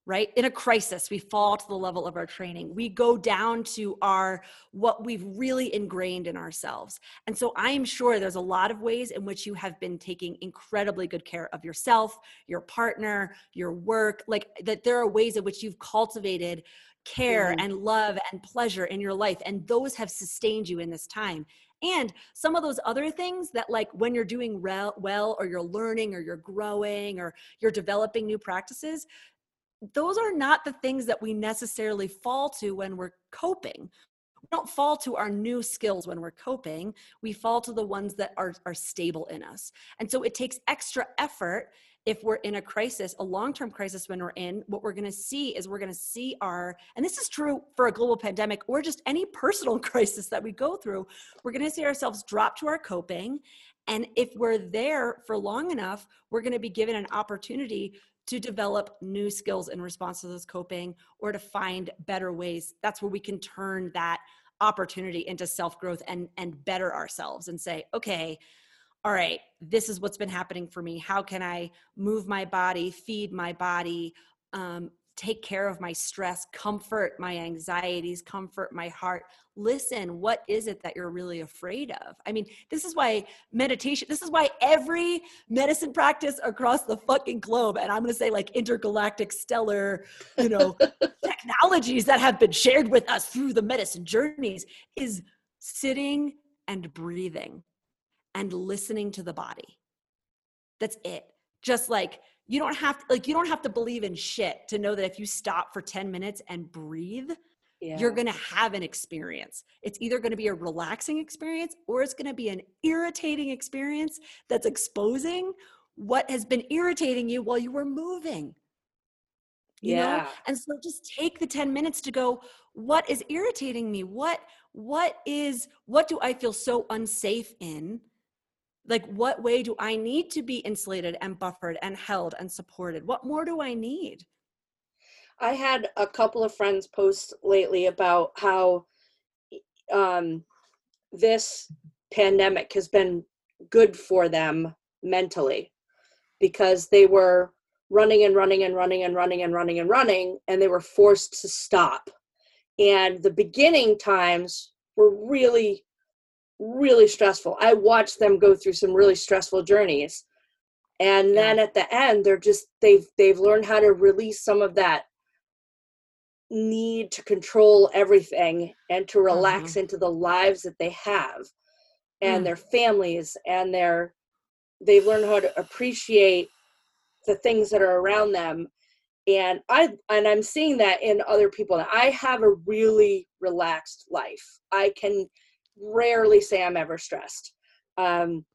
right? In a crisis we fall to the level of our training. We go down to our what we've really ingrained in ourselves. And so i am sure there's a lot of ways in which you have been taking incredibly good care of yourself your partner your work like that there are ways in which you've cultivated care mm-hmm. and love and pleasure in your life and those have sustained you in this time. And some of those other things that like when you're doing well or you're learning or you're growing or you're developing new practices those are not the things that we necessarily fall to when we're coping. We don't fall to our new skills when we're coping. We fall to the ones that are, are stable in us. And so it takes extra effort if we're in a crisis a long-term crisis when we're in what we're going to see is we're going to see our and this is true for a global pandemic or just any personal crisis that we go through we're going to see ourselves drop to our coping. And if we're there for long enough we're going to be given an opportunity to develop new skills in response to those coping or to find better ways that's where we can turn that opportunity into self growth and and better ourselves and say okay all right this is what's been happening for me. How can i move my body feed my body um, take care of my stress, comfort my anxieties, comfort my heart. Listen, what is it that you're really afraid of? I mean, this is why meditation, this is why every medicine practice across the fucking globe, and I'm going to say like intergalactic stellar, you know, technologies that have been shared with us through the medicine journeys is sitting and breathing and listening to the body. That's it. Just like you don't have to, like you don't have to believe in shit to know that if you stop for 10 minutes and breathe, Yeah. you're going to have an experience. It's either going to be a relaxing experience or it's going to be an irritating experience that's exposing what has been irritating you while you were moving. You know? Yeah. And so just take the 10 minutes to go, what is irritating me? What what is what do I feel so unsafe in? Like what way do I need to be insulated and buffered and held and supported? What more do I need? I had a couple of friends post lately about how um, this pandemic has been good for them mentally because they were running and running and running and running and running and running and they were forced to stop. And the beginning times were really, really stressful. I watched them go through some really stressful journeys. And then at the end, they're just they've they've learned how to release some of that need to control everything and to relax into the lives that they have and Mm. their families and their they've learned how to appreciate the things that are around them and i and i'm seeing that in other people i have a really relaxed life i can rarely say i'm ever stressed um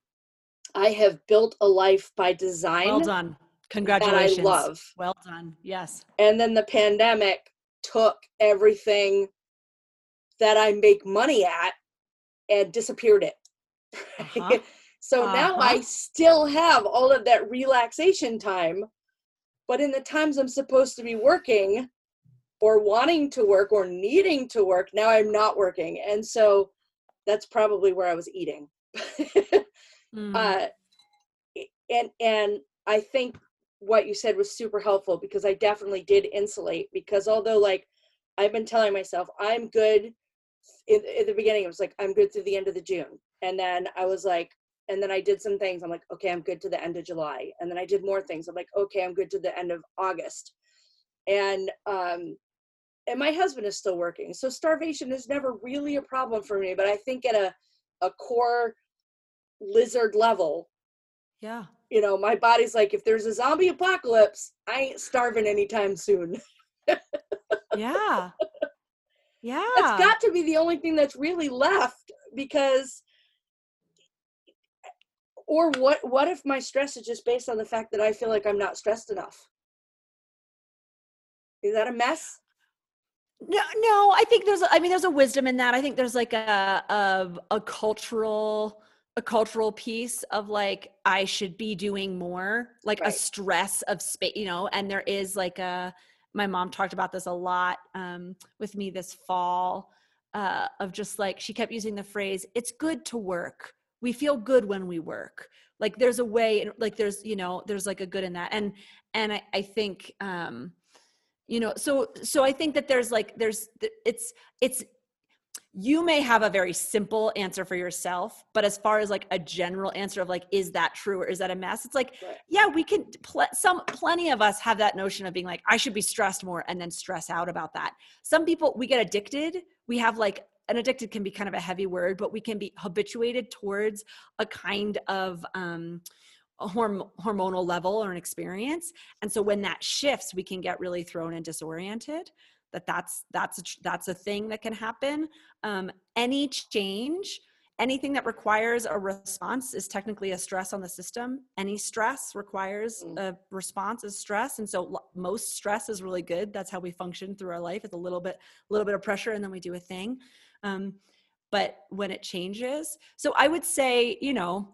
i have built a life by design Well done. Congratulations. That i love Well done. Yes. and then the pandemic took everything that I make money at and disappeared it. Uh-huh. so now I Uh-huh. still have all of that relaxation time, but in the times I'm supposed to be working or wanting to work or needing to work, now I'm not working. And so that's probably where I was eating. Mm. uh and and i think what you said was super helpful because i definitely did insulate because although like i've been telling myself i'm good in, in the beginning it was like i'm good through the end of the june and then i was like and then i did some things i'm like okay i'm good to the end of july and then i did more things i'm like okay i'm good to the end of august and um and my husband is still working so starvation is never really a problem for me but i think at a a core lizard level yeah. you know my body's like if there's a zombie apocalypse i ain't starving anytime soon Yeah. Yeah. that's got to be the only thing that's really left because or what what if my stress is just based on the fact that i feel like i'm not stressed enough is that a mess No, no, I think there's, I mean, there's a wisdom in that. I think there's like a, a, a cultural, a cultural piece of like, I should be doing more, like a stress of space, you know, and there is like a, my mom talked about this a lot um, with me this fall uh, of just like, she kept using the phrase, it's good to work. We feel good when we work. Like there's a way, like there's, you know, there's like a good in that. And, and I, I think, um, you know so so i think that there's like there's it's it's you may have a very simple answer for yourself but as far as like a general answer of like is that true or is that a mess it's like Right. yeah we can pl- some plenty of us have that notion of being like i should be stressed more and then stress out about that some people we get addicted we have like an addicted can be kind of a heavy word but we can be habituated towards a kind of um a horm- hormonal level or an experience and so when that shifts we can get really thrown and disoriented that that's that's a, tr- that's a thing that can happen. Um, any change anything that requires a response is technically a stress on the system. Any stress requires Mm. a response is stress and so lo- most stress is really good. That's how we function through our life. It's a little bit a little bit of pressure and then we do a thing. Um, but when it changes so i would say you know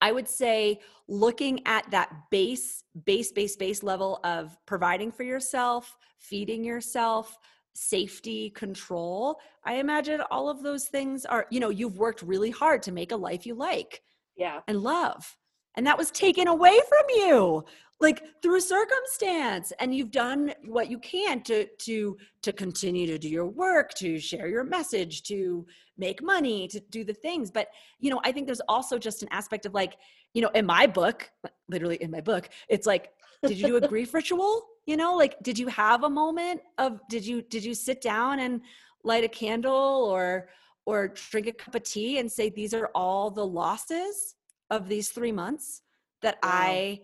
I would say looking at that base, base, base, base level of providing for yourself, feeding yourself, safety, control. I imagine all of those things are, you know, you've worked really hard to make a life you like yeah and love. And that was taken away from you. Like through circumstance and you've done what you can to to to continue to do your work to share your message to make money to do the things. But you know i think there's also just an aspect of like you know in my book literally in my book it's like did you do a grief ritual? You know like did you have a moment of did you did you sit down and light a candle or or drink a cup of tea and say these are all the losses of these 3 months that wow. i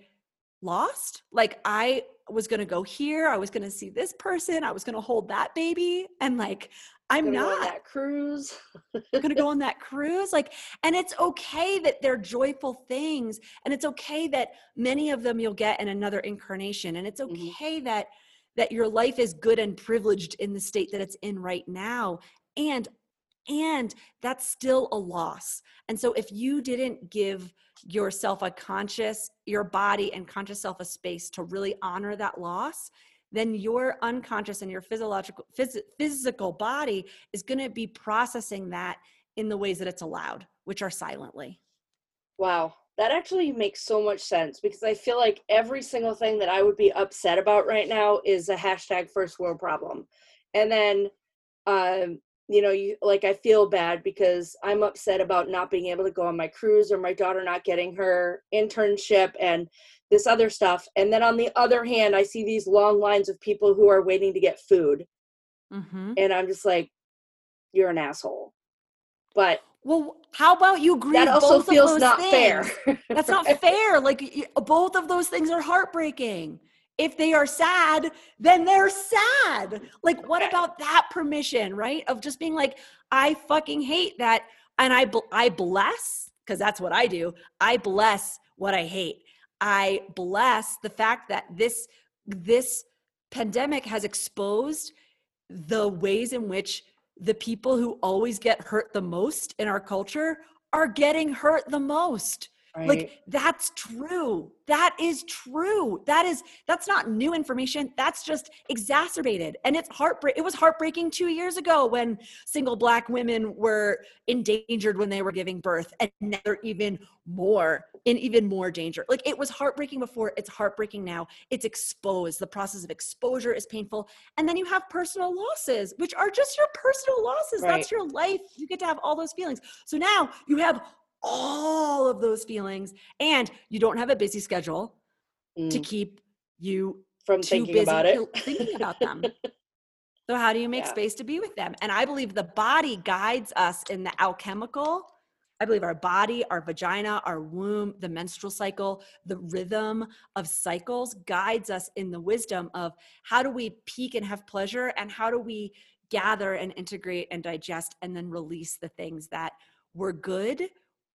lost. Like I was going to go here, I was going to see this person, I was going to hold that baby and like I'm not on that cruise. going to go on that cruise like and it's okay that they're joyful things and it's okay that many of them you'll get in another incarnation and it's mm-hmm. okay mm-hmm. that that your life is good and privileged in the state that it's in right now and and that's still a loss and so if you didn't give yourself a conscious your body and conscious self a space to really honor that loss then your unconscious and your physiological phys- physical body is going to be processing that in the ways that it's allowed which are silently. Wow that actually makes so much sense because i feel like every single thing that i would be upset about right now is a hashtag first world problem and then um, you know you like i feel bad because i'm upset about not being able to go on my cruise or my daughter not getting her internship and this other stuff. And then on the other hand i see these long lines of people who are waiting to get food. Mm-hmm. and i'm just like you're an asshole. But well how about you grieve that also both feels not things? fair that's not fair. Like both of those things are heartbreaking if they are sad, then they're sad. Like, what about that permission, right? Of just being like, I fucking hate that. And I, I bless, because that's what I do. I bless what I hate. I bless the fact that this, this pandemic has exposed the ways in which the people who always get hurt the most in our culture are getting hurt the most Right. Like that's true. That is true. That is that's not new information. That's just exacerbated. And it's heartbreak it was heartbreaking 2 years ago when single black women were endangered when they were giving birth and now they're even more in even more danger. Like it was heartbreaking before, it's heartbreaking now. It's exposed. The process of exposure is painful. And then you have personal losses, which are just your personal losses. Right. That's your life. You get to have all those feelings. So now you have all of those feelings and you don't have a busy schedule mm. to keep you from thinking about it thinking about them so how do you make yeah. space to be with them and i believe the body guides us in the alchemical i believe our body our vagina our womb the menstrual cycle the rhythm of cycles guides us in the wisdom of how do we peak and have pleasure and how do we gather and integrate and digest and then release the things that were good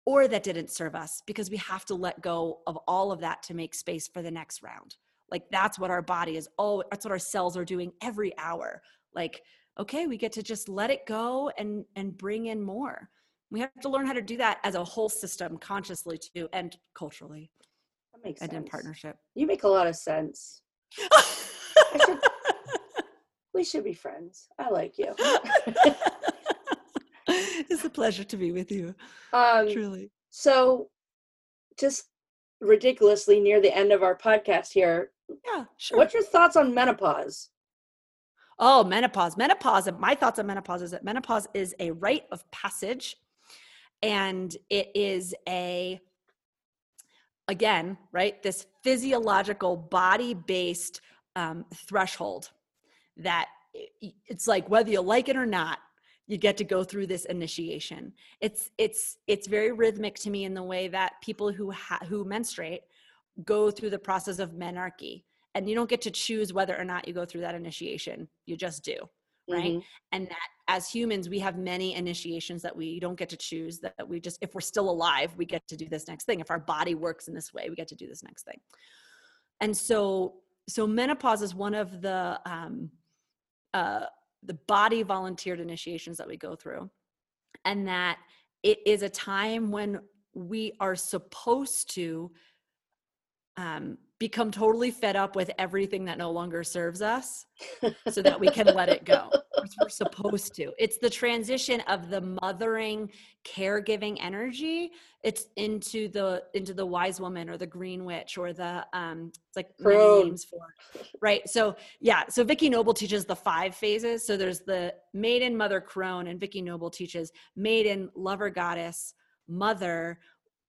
or that didn't serve us because we have to let go of all of that to make space for the next round. Like that's what our body is oh that's what our cells are doing every hour. Like okay we get to just let it go and and bring in more. We have to learn how to do that as a whole system consciously too and culturally. That makes and sense. in partnership. You make a lot of sense. Should, we should be friends. I like you it's a pleasure to be with you. Um, Truly. So, just ridiculously near the end of our podcast here. Yeah, sure. What's your thoughts on menopause? Oh, menopause. Menopause. My thoughts on menopause is that menopause is a rite of passage and it is a again right this physiological body based um, threshold that it's like whether you like it or not you get to go through this initiation. It's it's it's very rhythmic to me in the way that people who ha- who menstruate go through the process of menarche and you don't get to choose whether or not you go through that initiation you just do right? Mm-hmm. and that as humans we have many initiations that we don't get to choose that we just if we're still alive we get to do this next thing. If our body works in this way we get to do this next thing. And so so menopause is one of the um uh the body volunteered initiations that we go through and that it is a time when we are supposed to um, become totally fed up with everything that no longer serves us so that we can let it go we're supposed to. It's the transition of the mothering, caregiving energy. It's into the into the wise woman or the green witch or the um it's like many names for right. So yeah, so Vicki Noble teaches the five phases. So there's the maiden, mother, crone, and Vicki Noble teaches maiden, lover, goddess, mother,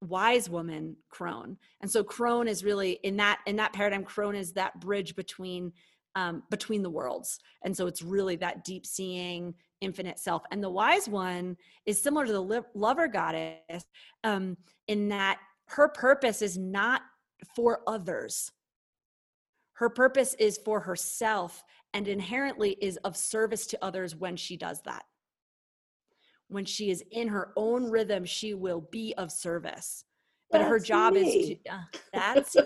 wise woman, crone. And so crone is really in that in that paradigm, crone is that bridge between um, between the worlds. And so it's really that deep seeing, infinite self. And the wise one is similar to the li- lover goddess um, in that her purpose is not for others. Her purpose is for herself and inherently is of service to others when she does that. When she is in her own rhythm, she will be of service. But her That's job is to, uh, that's you.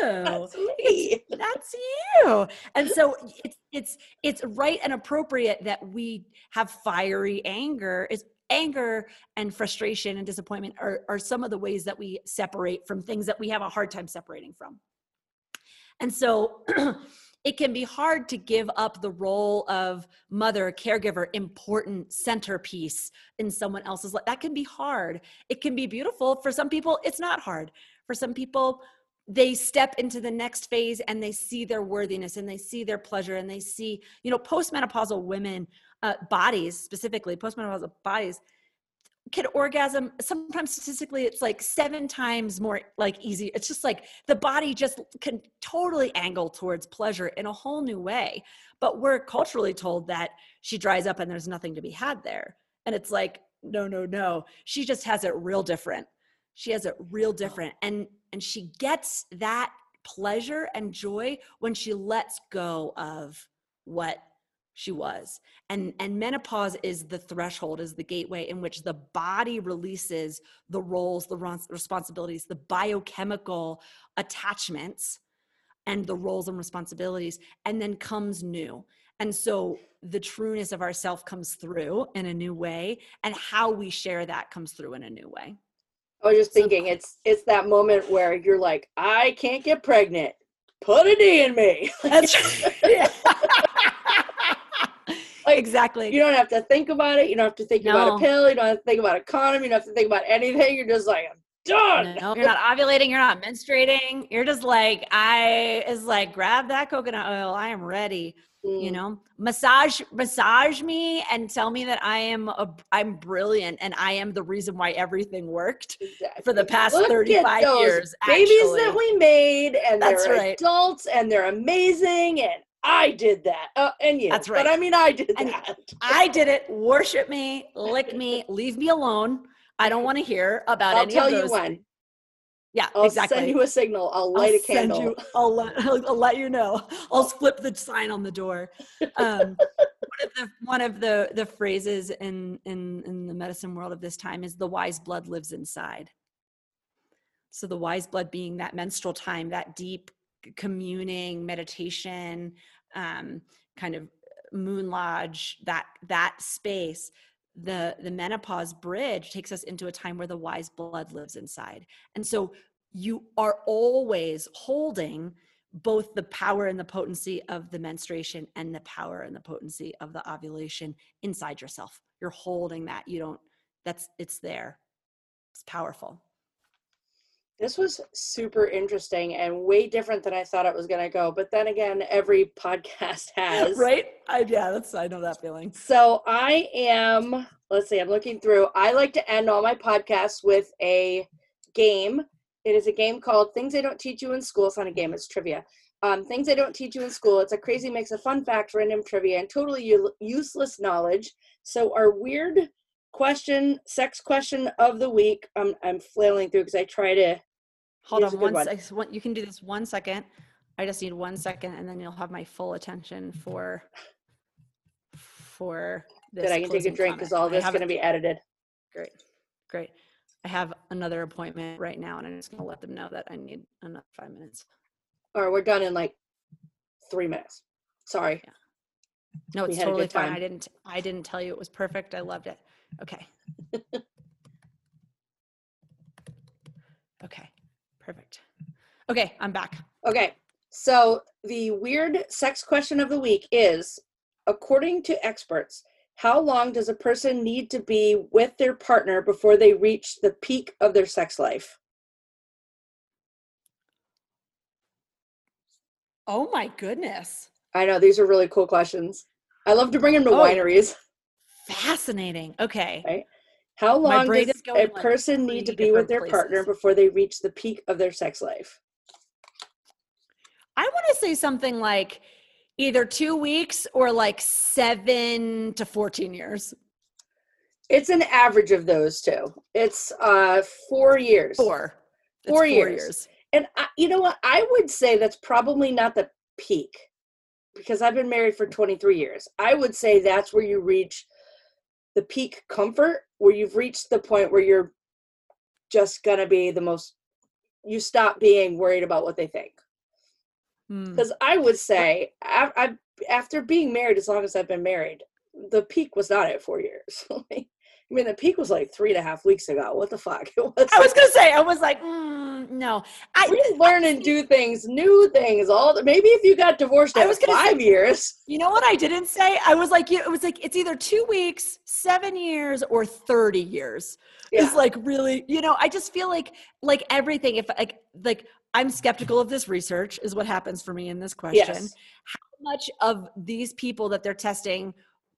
That's me. that's you. And so it's it's it's right and appropriate that we have fiery anger. Is anger and frustration and disappointment are, are some of the ways that we separate from things that we have a hard time separating from. And so it can be hard to give up the role of mother caregiver important centerpiece in someone else's life that can be hard. It can be beautiful. For some people it's not hard. For some people they step into the next phase and they see their worthiness and they see their pleasure and they see you know postmenopausal women uh, bodies specifically postmenopausal bodies can orgasm sometimes statistically it's like seven times more like easy it's just like the body just can totally angle towards pleasure in a whole new way. But we're culturally told that she dries up and there's nothing to be had there. And it's like no no no she just has it real different. She has it real oh. different. And and she gets that pleasure and joy when she lets go of what she was and and menopause is the threshold is the gateway in which the body releases the roles the responsibilities the biochemical attachments and the roles and responsibilities and then comes new and so the trueness of ourself comes through in a new way and how we share that comes through in a new way I was just So- thinking it's it's that moment where you're like, I can't get pregnant. Put a D in me. That's right. Like, exactly. You don't have to think about it. You don't have to think about a pill. You don't have to think about a condom. You don't have to think about anything. You're just like, I'm done. No, you're not ovulating. You're not menstruating. You're just like, I is like, grab that coconut oil. I am ready. You Mm, know, massage, massage me and tell me that I am a, I'm brilliant and I am the reason why everything worked exactly. for the past Look at 35 those years. Babies actually. that we made, and That's they're right. adults, and they're amazing, and I did that. Uh, and you. That's right. But. I mean, I did And that. I did it. Worship me, lick me, leave me alone. I don't want to hear about I'll any tell you when. Yeah, exactly. I'll send you a signal. I'll I'll light a send candle. you- I'll let, I'll, I'll let you know. I'll flip the sign on the door. Um, one of the one of the the phrases in in in the medicine world of this time is the wise blood lives inside. So the wise blood being that menstrual time, that deep communing meditation, um, kind of moon lodge, that that space. The the menopause bridge takes us into a time where the wise blood lives inside, and so you are always holding both the power and the potency of the menstruation and the power and the potency of the ovulation inside yourself. You're holding that. You don't, that's, it's there. It's powerful. This was super interesting and way different than I thought it was going to go. But then again, every podcast has. Right? I, yeah, that's, I know that feeling. So I am, let's see, I'm looking through. I like to end all my podcasts with a game. It is a game called Things They Don't Teach You in School. It's not a game, it's trivia. Um, Things They Don't Teach You in School. It's a crazy mix of fun fact, random trivia, and totally u- useless knowledge. So our weird question, sex question of the week, um, I'm flailing through because I try to Hold on one one. sec. You can do this one second. I just need one second and then you'll have my full attention for, for this. that I can take a drink because all this is going to be edited. Great. Great. I have another appointment right now and I'm just going to let them know that I need another five minutes. Or we're done in like three minutes. Sorry. No, it's totally fine. I didn't I didn't tell you it was perfect. I loved it. Okay. okay. Perfect. Okay, I'm back. Okay. So the weird sex question of the week is according to experts, how long does a person need to be with their partner before they reach the peak of their sex life? Oh my goodness. I know these are really cool questions. I love to bring them to Oh. wineries. Fascinating. Okay. Right. How long does a like, person need to be with their partner before they reach the peak of their sex life? I want to say something like either two weeks or like seven to 14 years. It's an average of those two. It's uh four years. Four. It's Four years. And I, you know what? I would say that's probably not the peak because I've been married for 23 years. I would say that's where you reach the peak comfort, where you've reached the point where you're just going to be the most, you stop being worried about what they think. Hmm. Because I would say, I, I, after being married as long as I've been married, the peak was not at four years. I mean, the peak was like three and a half weeks ago. What the fuck? It was I was going to say, I was like, mm, no. I, we learn and do things, new things. All the, maybe if you got divorced I was gonna say- five years, You know what I didn't say? I was like, it was like, it's either two weeks, seven years, or 30 years. Yeah. It's like really, you know, I just feel like, like everything, if like, like I'm skeptical of this research, is what happens for me in this question. yes, How much of these people that they're testing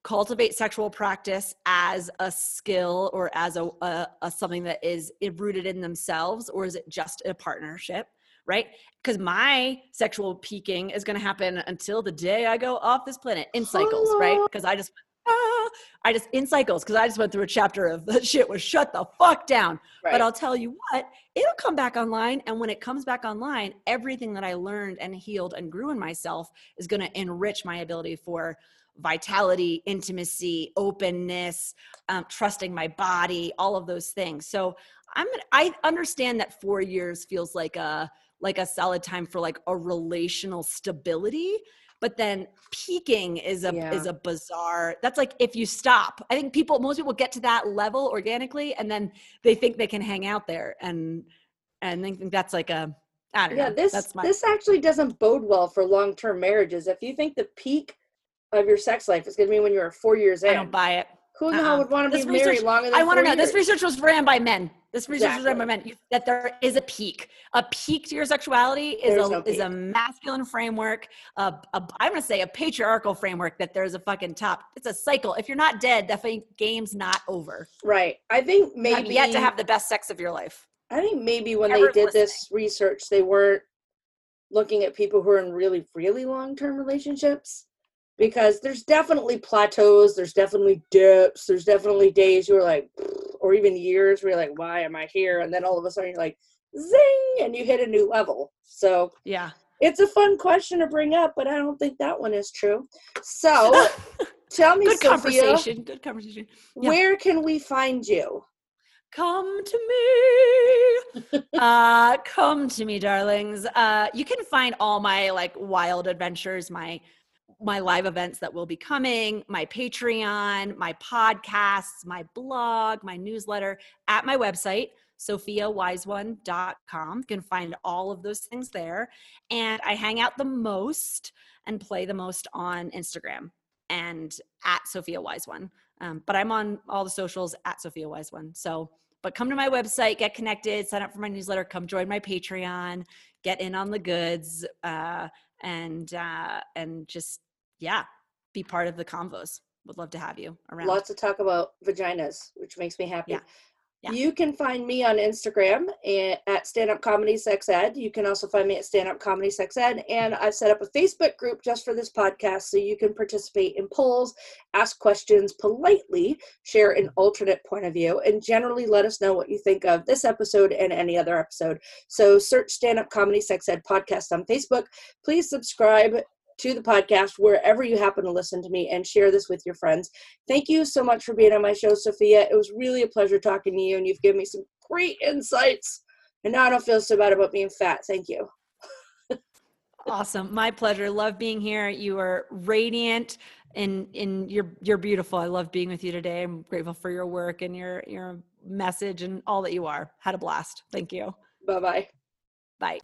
cultivate sexual practice as a skill or as a, a, a something that is rooted in themselves, or is it just a partnership? Right? Because my sexual peaking is going to happen until the day I go off this planet in cycles, right? Because I just, ah, I just in cycles because I just went through a chapter of the shit was shut the fuck down. right. But I'll tell you what, it'll come back online. And when it comes back online, everything that I learned and healed and grew in myself is going to enrich my ability for vitality, intimacy, openness, um, trusting my body, all of those things. So I'm I understand that four years feels like a like a solid time for like a relational stability but then peaking is a Yeah. is a bizarre that's like if you stop i think people most people get to that level organically and then they think they can hang out there and and think that's like a i don't yeah, know this this actually doesn't bode well for long term marriages. If you think the peak of your sex life is going to be when you're four years in. i in, don't buy it. Who the uh-uh. hell would want to This be married research- longer than i want to know this research was ran by men. This research was ran by men. You- that there is a peak. A peak to your sexuality is There's a no is a masculine framework a, a, i'm going to say a patriarchal framework that there's a fucking top. It's a cycle. If you're not dead that game's not over. Right. I think maybe you have maybe yet to have the best sex of your life. I think maybe when Whoever's they did this research, they weren't looking at people who are in really, really long term relationships because there's definitely plateaus, there's definitely dips, there's definitely days you're like, or even years where you're like, why am I here? And then all of a sudden you're like, zing, and you hit a new level. So yeah it's a fun question to bring up, but I don't think that one is true. So tell me, good Sophia, conversation good conversation yeah. where can we find you? come to me uh come to me darlings uh you can find all my like wild adventures my my live events that will be coming my patreon my podcasts my blog my newsletter at my website sophiawiseone.com you can find all of those things there. And i hang out the most and play the most on instagram and at sophia wise one um, but i'm on all the socials at sophia wise one so but come to my website get connected sign up for my newsletter come join my patreon get in on the goods uh, and uh, and just yeah be part of the convos would love to have you around Lots to talk about vaginas, which makes me happy. Yeah. Yeah. You can find me on Instagram eh, at Stand Up Comedy Sex Ed. You can also find me at Stand Up Comedy Sex Ed. And I've set up a Facebook group just for this podcast so you can participate in polls, ask questions politely, share an alternate point of view, and generally let us know what you think of this episode and any other episode. So search Stand Up Comedy Sex Ed podcast on Facebook. Please subscribe to the podcast wherever you happen to listen to me and share this with your friends. Thank you so much for being on my show, Sophia. It was really a pleasure talking to you, and you've given me some great insights. And now I don't feel so bad about being fat. Thank you. awesome my pleasure love being here you are radiant and and you're you're beautiful i love being with you today i'm grateful for your work and your your message and all that you are had a blast thank you Bye bye. bye